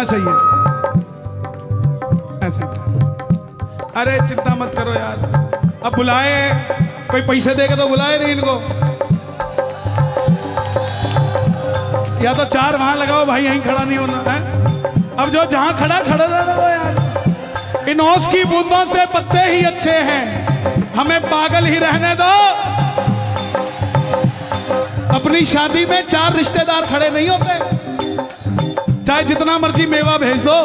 दिखना चाहिए। ऐसे। अरे चिंता मत करो यार। अब बुलाए। कोई पैसे देगा तो बुलाए नहीं इनको। या तो चार वहाँ लगाओ, भाई यहीं खड़ा नहीं होना, है? अब जो जहाँ खड़ा खड़ा रहो यार। इन ओस की बूंदों से पत्ते ही अच्छे हैं। हमें पागल ही रहने दो। अपनी शादी में चार रिश्तेदार खड़े नहीं होते। चाहे जितना मर्ज़ी मेवा भेज दो।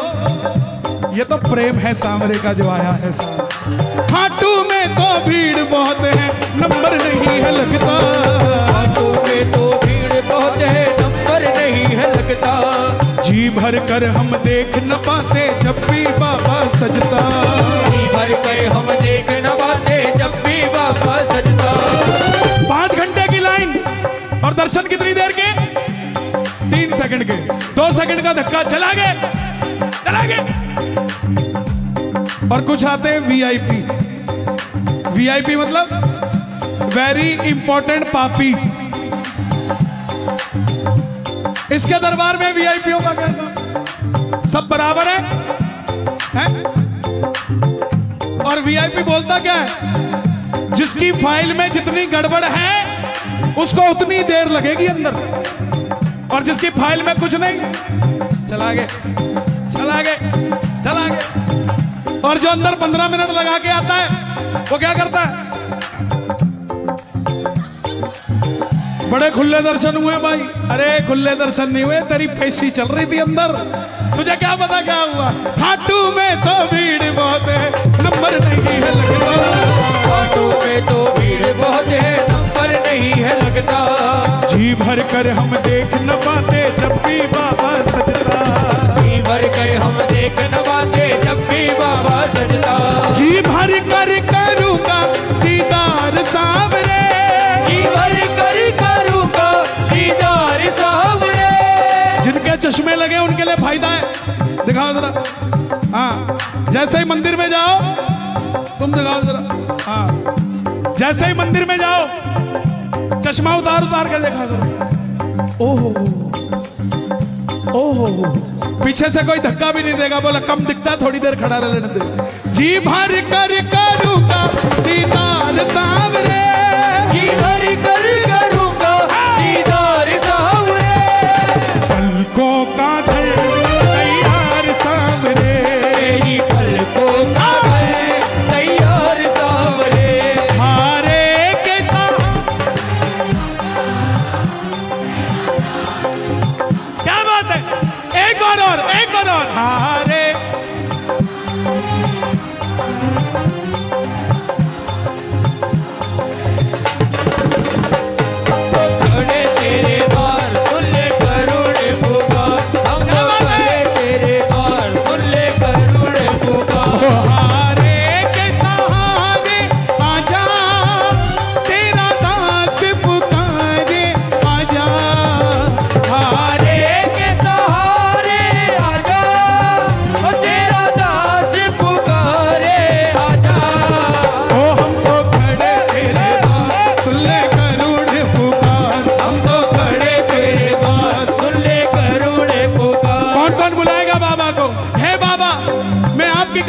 ये तो प्रेम है सांवरे का जो आया है खाटू में तो भीड़ बहुत है नंबर नहीं है लगता। ऑटो में तो भीड़ बहुत है नंबर नहीं है लगता। जी भर कर हम देख न पाते जब भी बाबा सजता। जी भर कर हम देख न पाते जब भी बाबा सजता। पाँच घंटे की लाइन और दर्शन कितनी देर के? तीन सेकंड के। दो सेकंड का धक्का चला गए चला गए और कुछ आते हैं वीआईपी वीआईपी मतलब वेरी इंपॉर्टेंट पापी। इसके दरबार में वीआईपीओ का क्या सब बराबर है, हैं? और वीआईपी बोलता क्या है? जिसकी फ़ाइल में जितनी गड़बड़ है उसको उतनी देर लगेगी अंदर। और जिसकी फ़ाइल में कुछ नहीं। चला गए। चला गए। चला गए। और जो अंदर पंद्रह मिनट लगा के आता है, वो क्या करता है? बड़े खुले दर्शन हुए भाई। अरे, खुले दर्शन नहीं हुए, तेरी पेशी चल रही थी अंदर। तुझे क्या पता क्या हुआ? खाटू में तो भीड़ लगता जी भर कर हम देख न पाते जब भी बाबा सजता। जी भर कर हम देख न पाते जब भी बाबा सजता। जी भर कर करूँगा दीदार सावरे। जी भर कर करूँगा दीदार सावरे। जिनके चश्मे लगे उनके लिए फ़ायदा है। दिखाओ जरा। हाँ जैसे ही मंदिर में जाओ तुम दिखाओ जरा। हाँ जैसे ही मंदिर में जाओ चश्मा उतार उतार कर देखा करो। ओहो ओहो। पीछे से कोई धक्का भी नहीं देगा, बोला, कम दिखता, थोड़ी देर खड़ा रहने दे। जी भर कर करूँगा दीदार सांवरे जी भर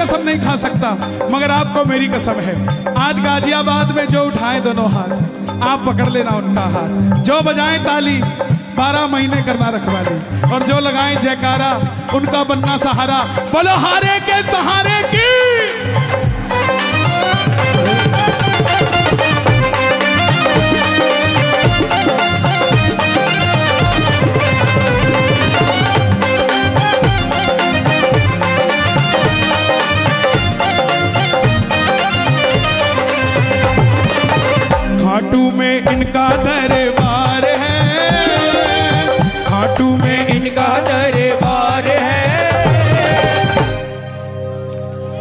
कसम नहीं खा सकता, मगर आपको मेरी कसम है। आज गाजियाबाद में जो उठाए दोनों हाथ, आप पकड़ लेना उनका हाथ। जो बजाएँ ताली, बारह महीने करना रखवा रखवाली और जो लगाएँ जयकारा, उनका बनना सहारा। बोलो हारे के सहारे। खाटू में इनका दरबार है। खाटू में इनका दरबार है।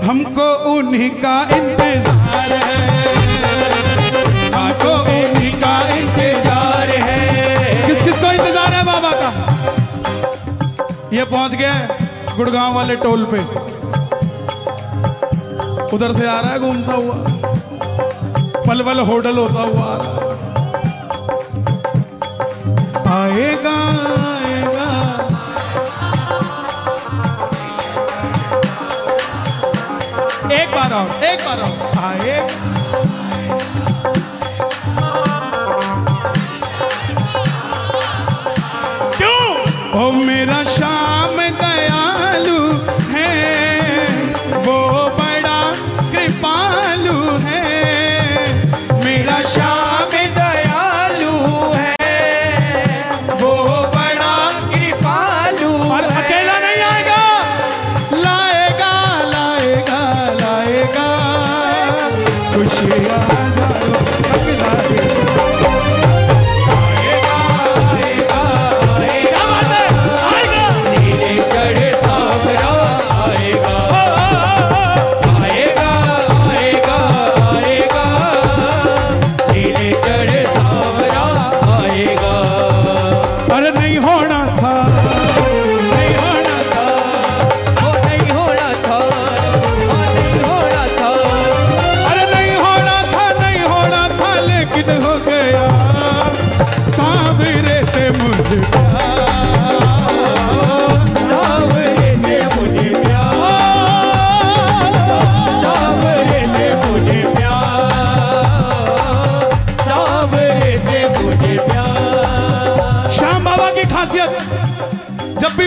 हमको उन्हीं का इंतज़ार है। हमको उन्हीं का इंतज़ार है। किस किस को इंतज़ार है बाबा का? ये पहुँच गया गुड़गांव वाले टोल पे। उधर से आ रहा है, घूमता हुआ। पलवल होटल होता हुआ। आएगा आएगा। एक बार आओ एक बार आओ आएगा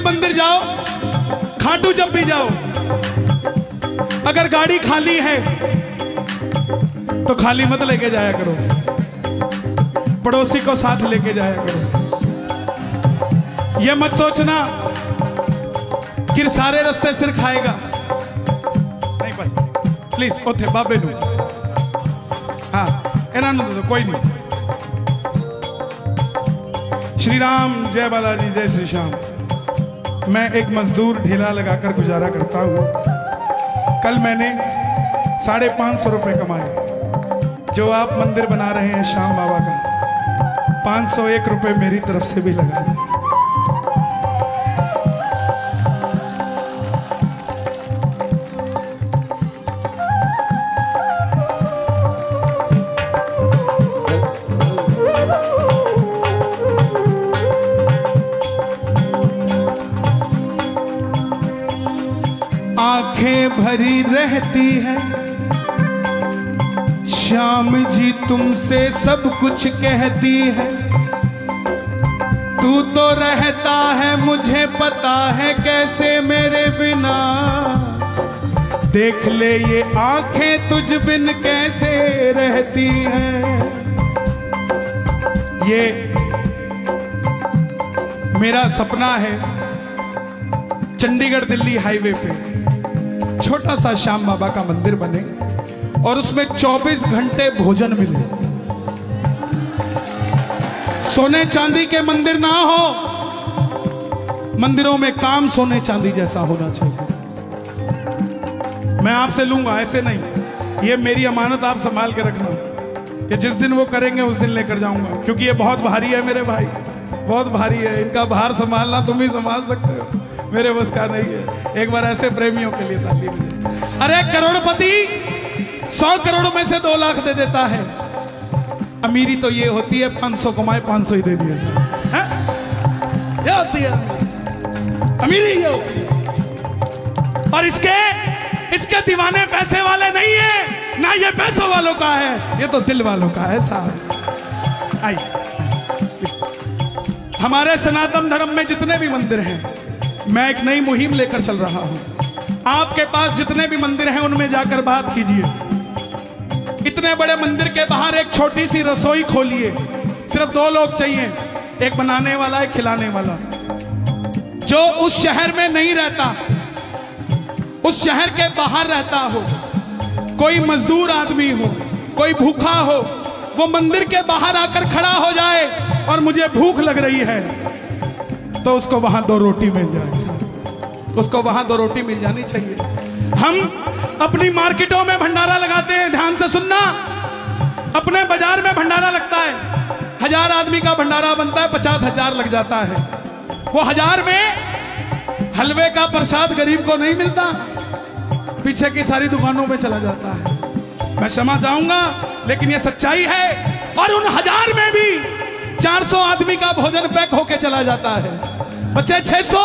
मंदिर जाओ खाटू जब भी जाओ अगर गाड़ी खाली है तो खाली मत लेके जाया करो पड़ोसी को साथ लेके जाया करो यह मत सोचना कि सारे रास्ते सिर खाएगा नहीं बस प्लीज ओथे बाबे नु हाँ ਇਹਨਾਂ ਨੂੰ ਦੇ ਦਿਓ, ਕੋਈ नहीं श्री राम जय बालाजी जय श्री श्याम मैं एक मजदूर ढीला लगाकर गुजारा करता हूँ। कल मैंने साढ़े पाँच सौ रुपये कमाए, जो आप मंदिर बना रहे हैं श्याम बाबा का। पाँच सौ एक रुपये मेरी तरफ़ से भी लगा दें। भरी रहती है। श्याम जी तुमसे सब कुछ कहती है। तू तो रहता है, मुझे पता है कैसे मेरे बिना। देख ले ये आँखें तुझ बिन कैसे रहती हैं। ये मेरा सपना है चंडीगढ़ दिल्ली हाईवे पे। छोटा सा श्याम बाबा का मंदिर बने और उसमें 24 घंटे भोजन मिले। सोने चांदी के मंदिर ना हो, मंदिरों में काम सोने चांदी जैसा होना चाहिए। मैं आपसे लूँगा, ऐसे नहीं। ये मेरी अमानत आप संभाल के रखना। ये जिस दिन वो करेंगे, उस दिन लेकर जाऊँगा। क्योंकि ये बहुत भारी है मेरे भाई। बहुत भारी है। इनका भार संभालना तुम ही संभाल सकते हो। मेरे बस का नहीं है। एक बार ऐसे प्रेमियों के लिए ताली। अरे करोड़पति सौ करोड़ में से दो लाख दे देता है। अमीरी तो ये होती है, पाँच सौ कमाए, पाँच सौ ही दे दिए सर। ये होती है अमीरी। ये होती है और इसके इसके दीवाने पैसे वाले नहीं है, ना ये पैसों वालों का है, ये तो दिल वालों का है साहब। आइए। हमारे सनातन धर्म में जितने भी मंदिर हैं मैं एक नई मुहिम लेकर चल रहा हूँ। आपके पास जितने भी मंदिर हैं, उनमें जाकर बात कीजिए। इतने बड़े मंदिर के बाहर एक छोटी सी रसोई खोलिए। सिर्फ़ दो लोग चाहिए, एक बनाने वाला, एक खिलाने वाला। जो उस शहर में नहीं रहता, उस शहर के बाहर रहता हो, कोई मजदूर आदमी हो, कोई भूखा हो, वो मंदिर के बाहर आकर खड़ा हो जाए और मुझे भूख लग रही है। तो उसको वहाँ दो रोटी मिल जाए। उसको वहाँ दो रोटी मिल जानी चाहिए। हम अपनी मार्केटों में भंडारा लगाते हैं, ध्यान से सुनना। अपने बाज़ार में भंडारा लगता है। हज़ार आदमी का भंडारा बनता है, पचास हज़ार लग जाता है। वो हज़ार में हलवे का प्रसाद गरीब को नहीं मिलता। पीछे की सारी दुकानों में चला जाता है। मैं क्षमा चाहूँगा, लेकिन ये सच्चाई है। और उन हज़ार में भी 400 आदमी का भोजन पैक होके चला जाता है। बच्चे 600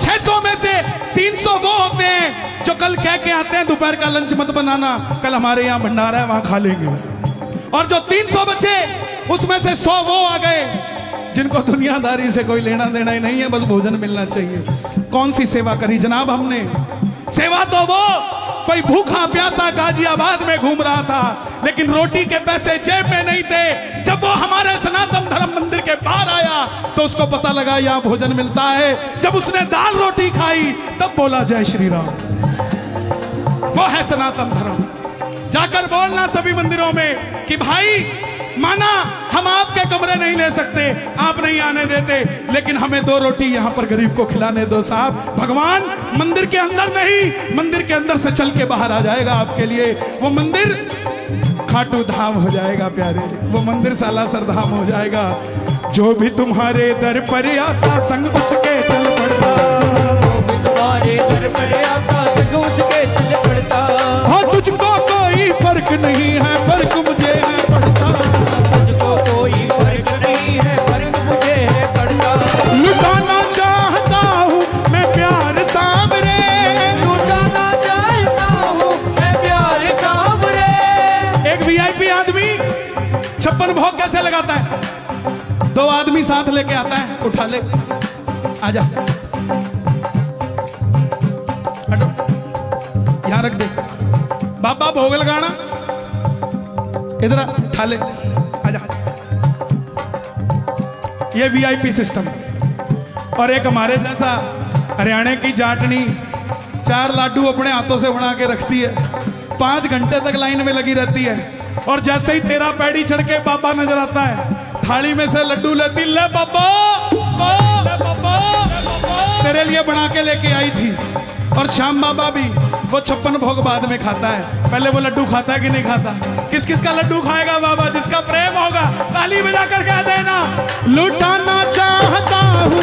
600 में से 300 वो होते हैं जो कल कह के आते हैं, दोपहर का लंच मत बनाना, कल हमारे यहाँ भंडारा है, वहाँ खा लेंगे। और जो 300 बच्चे, उसमें से 100 वो आ गए, जिनको दुनियादारी से कोई लेना देना ही नहीं है, बस भोजन मिलना चाहिए। कौन सी सेवा करी? जनाब, हमने। सेवा तो वो कोई भूखा प्यासा गाजियाबाद में घूम रहा था, लेकिन रोटी के पैसे जेब में नहीं थे। जब वो हमारे सनातन धर्म मंदिर के बाहर आया तो उसको पता लगा यहाँ भोजन मिलता है। जब उसने दाल रोटी खाई, तब बोला, जय श्री राम। वो है सनातन धर्म। जाकर बोलना सभी मंदिरों में कि भाई माना हम आपके कमरे नहीं ले सकते आप नहीं आने देते लेकिन हमें दो रोटी यहाँ पर गरीब को खिलाने दो साहब। भगवान मंदिर के अंदर नहीं मंदिर के अंदर से चल के बाहर आ जाएगा आपके लिए। वो मंदिर खाटू धाम हो जाएगा प्यारे वो मंदिर सालासर धाम हो जाएगा। जो भी तुम्हारे दर पर आता संग उसके चल पड़ता। तुम्हारे दर पर आता संग उसके चल पड़ता। हाँ तुझको कोई फ़र्क नहीं है फ़र्क छप्पन भोग कैसे लगाता है? दो आदमी साथ लेके आता है, उठा ले। आजा हटो। यहाँ रख दे। बाबा, भोग लगाना। इधर उठा ले। आजा ये वीआईपी सिस्टम और एक हमारे जैसा हरियाणा की जाटनी चार लाडू अपने हाथों से बना के रखती है। पाँच घंटे तक लाइन में लगी रहती है। और जैसे ही तेरा पैड़ी चढ़ के बाबा नज़र आता है, थाली में से लड्डू लेती, ले बाबा तेरे लिए बना के लेके आई थी। और श्याम बाबा भी, वो छप्पन भोग बाद में खाता है। पहले वो लड्डू खाता है कि नहीं खाता? किस किस का लड्डू खाएगा बाबा, जिसका प्रेम होगा? ताली बजा कर कह देना, लुटाना चाहता हूँ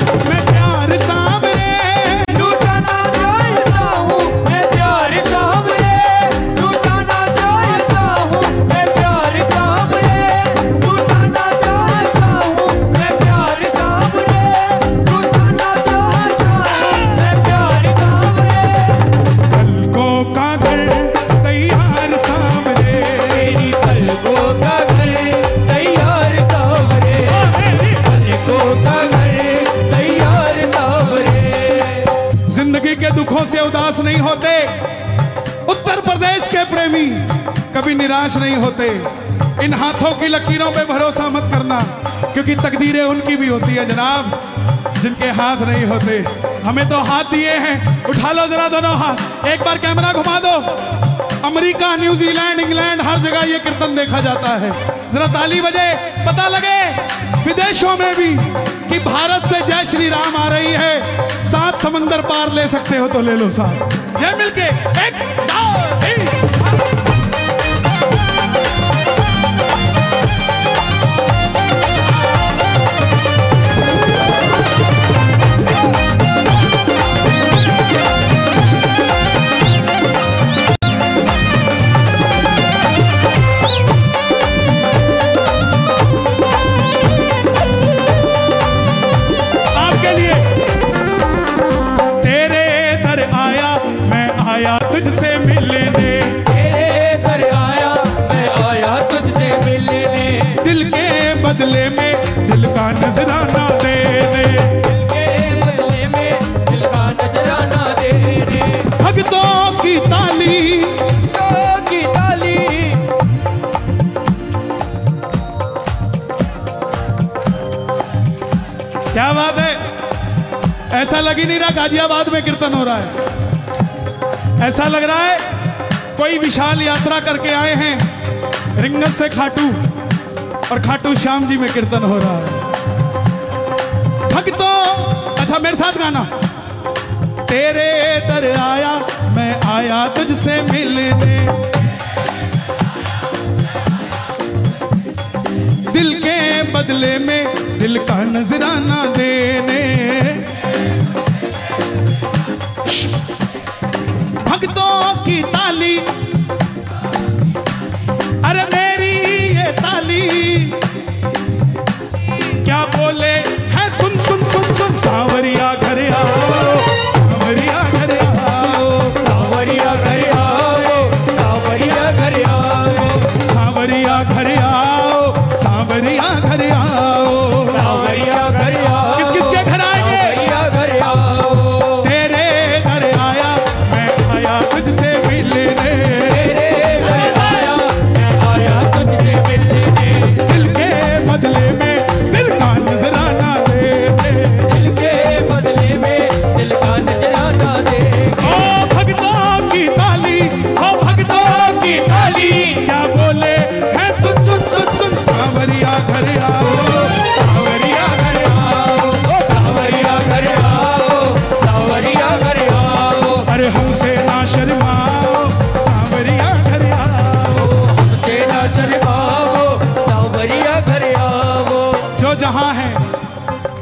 नहीं होते। उत्तर प्रदेश के प्रेमी कभी निराश नहीं होते। इन हाथों की लकीरों पे भरोसा मत करना, क्योंकि तकदीरें उनकी भी होती है जनाब, जिनके हाथ नहीं होते। हमें तो हाथ दिए हैं। उठा लो जरा दोनों हाथ। एक बार कैमरा घुमा दो। अमेरिका, न्यूजीलैंड, इंग्लैंड, हर जगह ये कीर्तन देखा जाता है। जरा ताली बजे। पता लगे विदेशों में भी कि भारत से जय श्री राम आ रही है। सात समंदर पार ले सकते हो तो ले लो साथ ये मिलके एक गाजियाबाद में कीर्तन हो रहा है। ऐसा लग रहा है कोई विशाल यात्रा करके आए हैं रिंगत से खाटू और खाटू श्याम जी में कीर्तन हो रहा है। भक्तों अच्छा मेरे साथ गाना। तेरे दर आया, मैं आया तुझसे मिलने। दिल के बदले में दिल का नजराना देने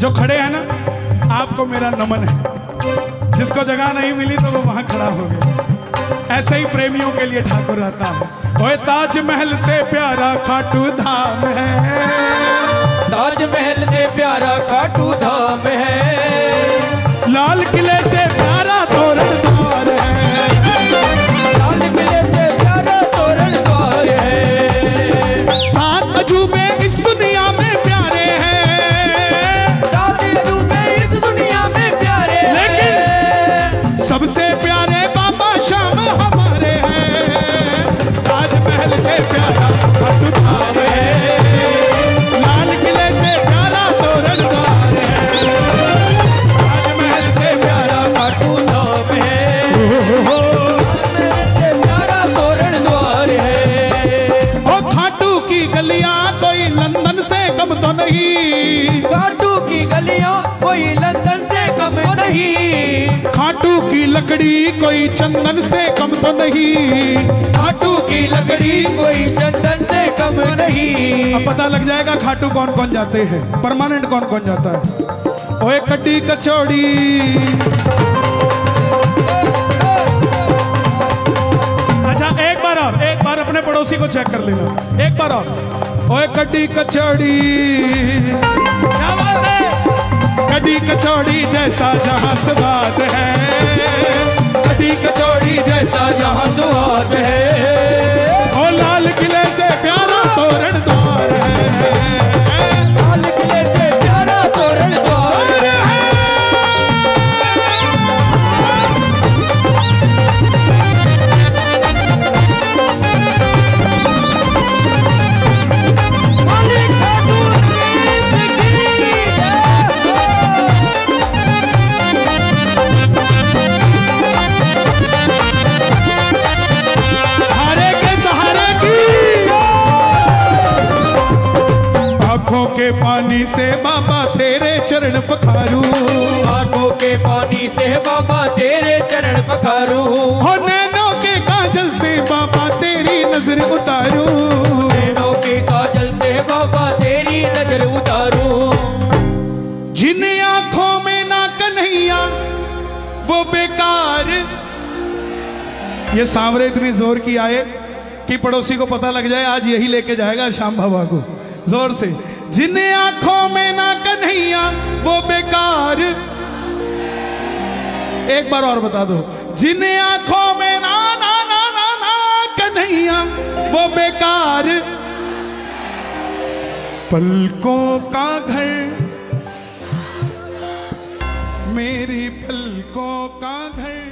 जो खड़े हैं ना आपको मेरा नमन है। जिसको जगह नहीं मिली तो वो वहाँ खड़ा हो गया। ऐसे ही प्रेमियों के लिए ठाकुर रहता है। ओए ताजमहल से प्यारा खाटू धाम है। ताजमहल से प्यारा खाटू धाम है। लाल किले से प्यारा तोरण लकड़ी कोई चंदन से कम तो नहीं। खाटू की लकड़ी कोई चंदन से कम नहीं। अब पता लग जाएगा खाटू कौन कौन जाते हैं परमानेंट कौन कौन जाता है। ओए कड्डी कचौड़ी। अच्छा एक बार और एक बार अपने पड़ोसी को चेक कर लेना। एक बार और। ओए कड्डी कचौड़ी। क्या बात है? कड्डी कचौड़ी जैसा जहाँ स्वाद है। कड्डी कचौड़ी जैसा यहाँ स्वाद है। ओ लाल किले से प्यारा तोरण द्वार वो बेकार। ये सांवरे इतनी ज़ोर की आए कि पड़ोसी को पता लग जाए, आज यही लेके जाएगा श्याम बाबा को। ज़ोर से। जिन आँखों में ना कन्हैया, वो बेकार। एक बार और बता दो। जिन आँखों में ना ना ना ना ना कन्हैया, वो बेकार। पलकों का घर, मेरी पलकों का घर।